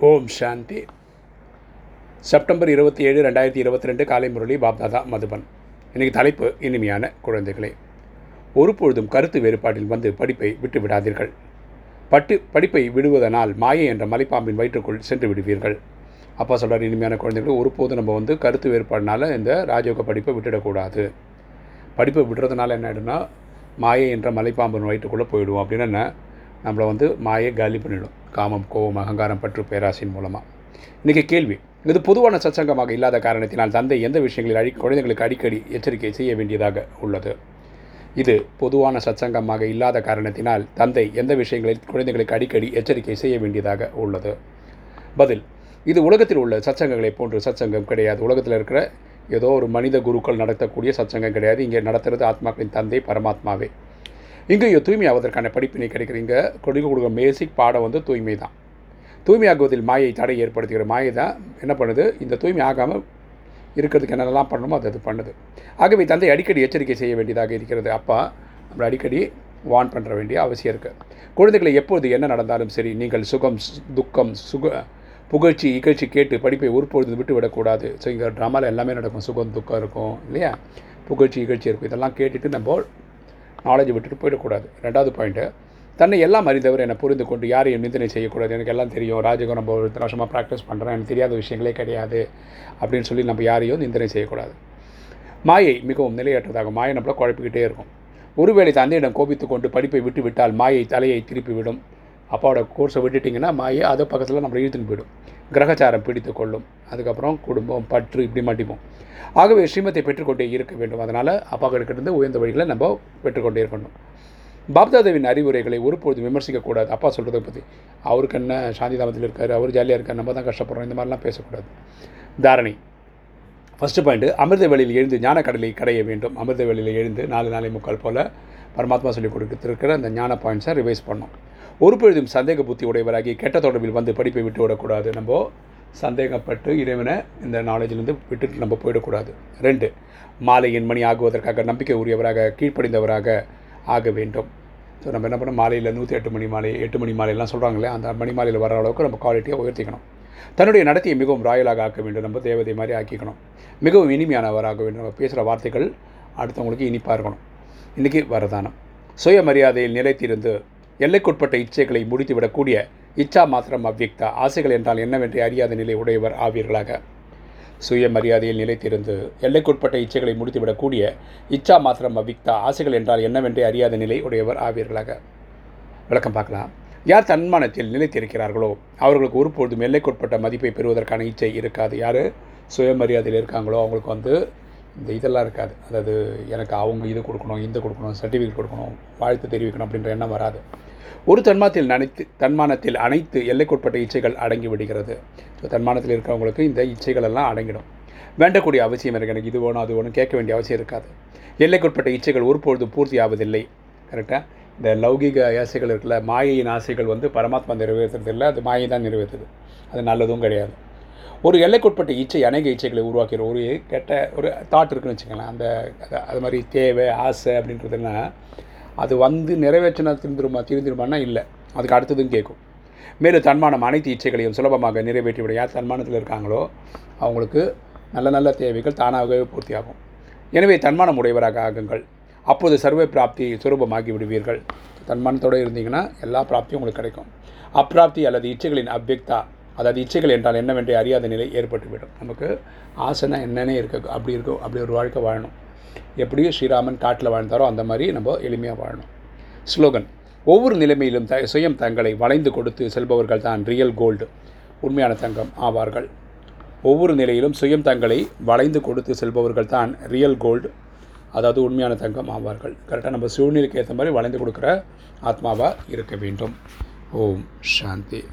ஓம் சாந்தி. September இருபத்தி ஏழு ரெண்டாயிரத்தி இருபத்தி ரெண்டு காலை முரளி பாப்தாதா மதுபன். இன்றைக்கி தலைப்பு இனிமையான குழந்தைகளே. ஒருபொழுதும் கருத்து வேறுபாட்டில் வந்து படிப்பை விட்டு விடாதீர்கள். பட்டு படிப்பை விடுவதனால் மாயை என்ற மலைப்பாம்பின் வயிற்றுக்குள் சென்று விடுவீர்கள். அப்பா சொல்கிறார் இனிமையான குழந்தைகள் ஒருபோதும் நம்ம வந்து கருத்து வேறுபாடுனால இந்த ராஜயோக படிப்பை விட்டுடக்கூடாது. படிப்பை விடுறதுனால என்ன ஆகிடும்னா மாயை என்ற மலைப்பாம்பின் வயிற்றுக்குள்ளே போயிடுவோம். அப்படின்னு என்ன? நம்மளை வந்து மாயை காலி பண்ணிடும். காமம் கோபம் அகங்காரம் பற்று பேராசின் மூலமாக இன்றைக்கி கேள்வி இது பொதுவான சச்சங்கமாக இல்லாத காரணத்தினால் தந்தை எந்த விஷயங்களில் அடி குழந்தைகளுக்கு அடிக்கடி எச்சரிக்கை செய்ய வேண்டியதாக உள்ளது? இது பொதுவான சச்சங்கமாக இல்லாத காரணத்தினால் தந்தை எந்த விஷயங்களில் குழந்தைகளுக்கு அடிக்கடி எச்சரிக்கை செய்ய வேண்டியதாக உள்ளது? பதில் இது உலகத்தில் உள்ள சச்சங்கங்களை போன்று சச்சங்கம் கிடையாது. உலகத்தில் இருக்கிற ஏதோ ஒரு மனித குருக்கள் நடத்தக்கூடிய சச்சங்கம் கிடையாது. இங்கே நடத்துறது ஆத்மாக்களின் தந்தை பரமாத்மாவே. இங்கேயோ தூய்மை ஆவதற்கான படிப்பினை கிடைக்கிறீங்க. கொடுக்க கொடுக்க பேசிக் பாடம் வந்து தூய்மை தான் தூய்மையாகுவதில் மாயை தடை ஏற்படுத்துகிற மாயை தான் என்ன பண்ணுது? இந்த தூய்மை ஆகாமல் இருக்கிறதுக்கு என்னென்னலாம் பண்ணணுமோ அது அது பண்ணுது. ஆகவே தந்தை அடிக்கடி எச்சரிக்கை செய்ய வேண்டியதாக இருக்கிறது. அப்பா நம்ம அடிக்கடி வார்ன் பண்ணுற வேண்டிய அவசியம் இருக்குது குழந்தைகளை எப்பொழுது என்ன நடந்தாலும் சரி நீங்கள் சுகம் துக்கம் சுக புகழ்ச்சி இகழ்ச்சி கேட்டு படிப்பை ஒருபொழுது விட்டு விடக்கூடாது ஸோ இங்கே ட்ராமாவில் எல்லாமே நடக்கும். சுகம் துக்கம் இருக்கும் இல்லையா? புகழ்ச்சி இகழ்ச்சி இருக்கும். இதெல்லாம் கேட்டுட்டு நம்ம நாலேஜ் விட்டுட்டு போயிடக்கூடாது. ரெண்டாவது பாயிண்ட்டு தன்னை எல்லாம் அறிந்தவர் என்னை புரிந்து கொண்டு யாரையும் நிந்தனை செய்யக்கூடாது. எனக்கு எல்லாம் தெரியும். ராஜகம் நம்ம ஒரு இத்தனை வருஷமாக ப்ராக்டிஸ் பண்ணுறேன் எனக்கு தெரியாத விஷயங்களே கிடையாது. அப்படின்னு சொல்லி நம்ம யாரையும் நிந்தனை செய்யக்கூடாது. மாயை மிகவும் நிலையற்றதாகும். மாயை நம்மளை குழப்பிக்கிட்டே இருக்கும். ஒருவேளை தந்தையிடம் கோபித்து கொண்டு படிப்பை விட்டு விட்டால் மாயை தலையை திருப்பி விடும். அப்பாவோட கோர்ஸை விட்டுட்டிங்கன்னா மாயை அதை பக்கத்தில் நம்மளை இழுத்துன்னு போயிடும். கிரகச்சாரம் பிடித்து கொள்ளும் அதுக்கப்புறம் குடும்பம் பற்று இப்படி மாட்டிப்போம். ஆகவே ஸ்ரீமத்தை பெற்றுக்கொண்டே இருக்க வேண்டும். அதனால் அப்பா உயர்ந்த வழிகளை நம்ம பெற்றுக்கொண்டே இருக்கணும். பாப்தாதாவின் அறிவுரைகளை ஒருபொழுதும் விமர்சிக்கக்கூடாது அப்பா சொல்கிறத பற்றி அவருக்கு என்ன சாந்தி தாமத்தில் இருக்கார் அவர் ஜாலியாக இருக்கார் நம்ம தான் கஷ்டப்படுறோம் இந்த மாதிரிலாம் பேசக்கூடாது. தாரணை. ஃபஸ்ட்டு பாயிண்ட்டு அமிர்த வேலையில் எழுந்து ஞான கடலை கடைய வேண்டும். அமிர்த வேலையில் எழுந்து நாலு நாளை முக்கால் போல் பரமாத்மா சொல்லி கொடுத்துருக்கிற அந்த ஞான பாயிண்ட்ஸை ரிவைஸ் பண்ணோம் ஒரு பொழுதும் சந்தேக புத்தி உடையவராகி கெட்ட தொடர்பில் வந்து படிப்பை விட்டு விடக்கூடாது நம்ம சந்தேகப்பட்டு இறைவனை இந்த நாலேஜிலேருந்து விட்டுட்டு நம்ம போயிடக்கூடாது. ரெண்டு மாலையின் மணி ஆகுவதற்காக நம்பிக்கை உரியவராக கீழ்ப்படிந்தவராக ஆக வேண்டும். ஸோ நம்ம என்ன பண்ணோம் மாலையில் நூற்றி எட்டு மணி மாலை எட்டு மணி மாலையெல்லாம் சொல்கிறாங்களே அந்த மணி மாலையில் வர அளவுக்கு நம்ம குவாலிட்டியை உயர்த்திக்கணும். தன்னுடைய நடத்தையை மிகவும் ராயலாக ஆக்க வேண்டும். நம்ம தேவதை மாதிரி ஆக்கிக்கணும். மிகவும் இனிமையானவராக வேண்டும். நம்ம பேசுகிற வார்த்தைகள் அடுத்தவங்களுக்கு இனிப்பாக இருக்கணும். இன்றைக்கி வரதானம். சுயமரியாதையில் நிலைத்திருந்து எல்லைக்குட்பட்ட இச்சைகளை முடித்துவிடக்கூடிய இச்சா மாத்திரம் அவ்வியக்தா ஆசைகள் என்றால் என்னவென்று அறியாத நிலை உடையவர் ஆவீர்களாக. சுயமரியாதையில் நிலைத்திருந்து எல்லைக்குட்பட்ட இச்சைகளை முடித்துவிடக்கூடிய இச்சா மாத்திரம் அவ்விக்தா ஆசைகள் என்றால் என்னவென்றே அறியாத நிலை உடையவர் ஆவீர்களாக. விளக்கம் பார்க்கலாம். யார் தன்மானத்தில் நிலைத்திருக்கிறார்களோ அவர்களுக்கு ஒருபொழுதும் எல்லைக்குட்பட்ட மதிப்பை பெறுவதற்கான இச்சை இருக்காது. யார்? சுயமரியாதையில் இருக்காங்களோ அவங்களுக்கு வந்து இந்த இதெல்லாம் இருக்காது. அதாவது எனக்கு அவங்க இது கொடுக்கணும் இந்த கொடுக்கணும் சர்டிஃபிகேட் கொடுக்கணும் வாழ்த்து தெரிவிக்கணும் அப்படின்ற எண்ணம் வராது. ஒரு தன்மானத்தில் நினைத்து தன்மானத்தில் அனைத்து எல்லைக்குட்பட்ட இச்சைகள் அடங்கி விடுகிறது. ஸோ தன்மானத்தில் இருக்கிறவங்களுக்கு இந்த இச்சைகள் எல்லாம் அடங்கிடும். வேண்டக்கூடிய அவசியம் இருக்கு. எனக்கு இது வேணும் அது வேணும் கேட்க வேண்டிய அவசியம் இருக்காது. எல்லைக்குட்பட்ட இச்சைகள் ஒருபொழுதும் பூர்த்தி ஆவதில்லை கரெக்டாக இந்த லௌகிக ஆசைகள் இருக்குல்ல மாயையின் ஆசைகள் வந்து பரமாத்மா நிறைவேற்றுறது இல்லை அது மாயை தான் நிறைவேற்றுது. அது நல்லதும் கிடையாது. ஒரு எல்லைக்குட்பட்ட இச்சை அநேக இச்சைகளை உருவாக்கிற ஒரு கெட்ட ஒரு தாட் இருக்குன்னு வச்சுக்கலாம் அந்த அது- மாதிரி தேவை ஆசை அப்படின்றதுன்னா அது வந்து நிறைவேற்றினா திருந்திருமா திருந்திருமானா இல்லை. அதுக்கு அடுத்ததும் கேட்கும். மேலும் தன்மானம் அனைத்து இச்சைகளையும் சுலபமாக நிறைவேற்றிவிட யார் தன்மானத்தில் இருக்காங்களோ அவங்களுக்கு நல்ல நல்ல தேவைகள் தானாகவே பூர்த்தியாகும். எனவே தன்மானம் உடையவராக ஆகுங்கள். அப்போது சர்வ பிராப்தி சுரூபமாகி விடுவீர்கள். தன்மானத்தோடு இருந்தீங்கன்னா எல்லா பிராப்தியும் உங்களுக்கு கிடைக்கும். அப்பிராப்தி அல்லது இச்சைகளின் அபியக்தா அதாவது இச்சைகள் என்றால் என்னவென்றே அறியாத நிலை ஏற்பட்டுவிடும். நமக்கு ஆசனம் என்னென்ன இருக்கு. அப்படி இருக்கும் அப்படி ஒரு வாழ்க்கை வாழணும். எப்படியோ ஸ்ரீராமன் காட்டில் வாழ்ந்தாரோ அந்த மாதிரி நம்ம எளிமையாக வாழணும். ஸ்லோகன் ஒவ்வொரு நிலைமையிலும் த சுயம் தங்களை வளைந்து கொடுத்து செல்பவர்கள் தான் ரியல் கோல்டு உண்மையான தங்கம் ஆவார்கள். ஒவ்வொரு நிலையிலும் சுயம் தங்களை வளைந்து கொடுத்து செல்பவர்கள் தான் ரியல் கோல்டு அதாவது உண்மையான தங்கம் ஆவார்கள். கரெக்டாக நம்ம சூழ்நிலைக்கு ஏற்ற மாதிரி வளைந்து கொடுக்குற ஆத்மாவாக இருக்க வேண்டும். ஓம் சாந்தி.